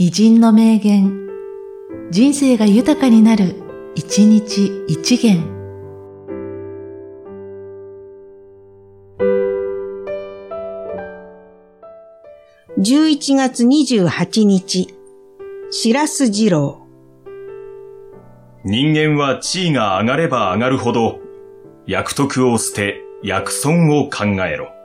偉人の名言、人生が豊かになる、一日一元。11月28日、白洲二郎。人間は地位が上がれば上がるほど、役徳を捨て、役損を考えろ。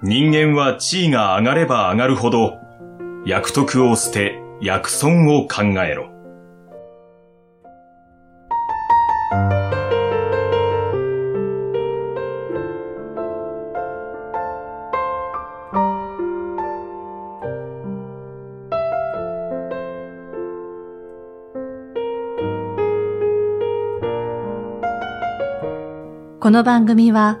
人間は地位が上がれば上がるほど、役徳を捨て、役損を考えろ。この番組は、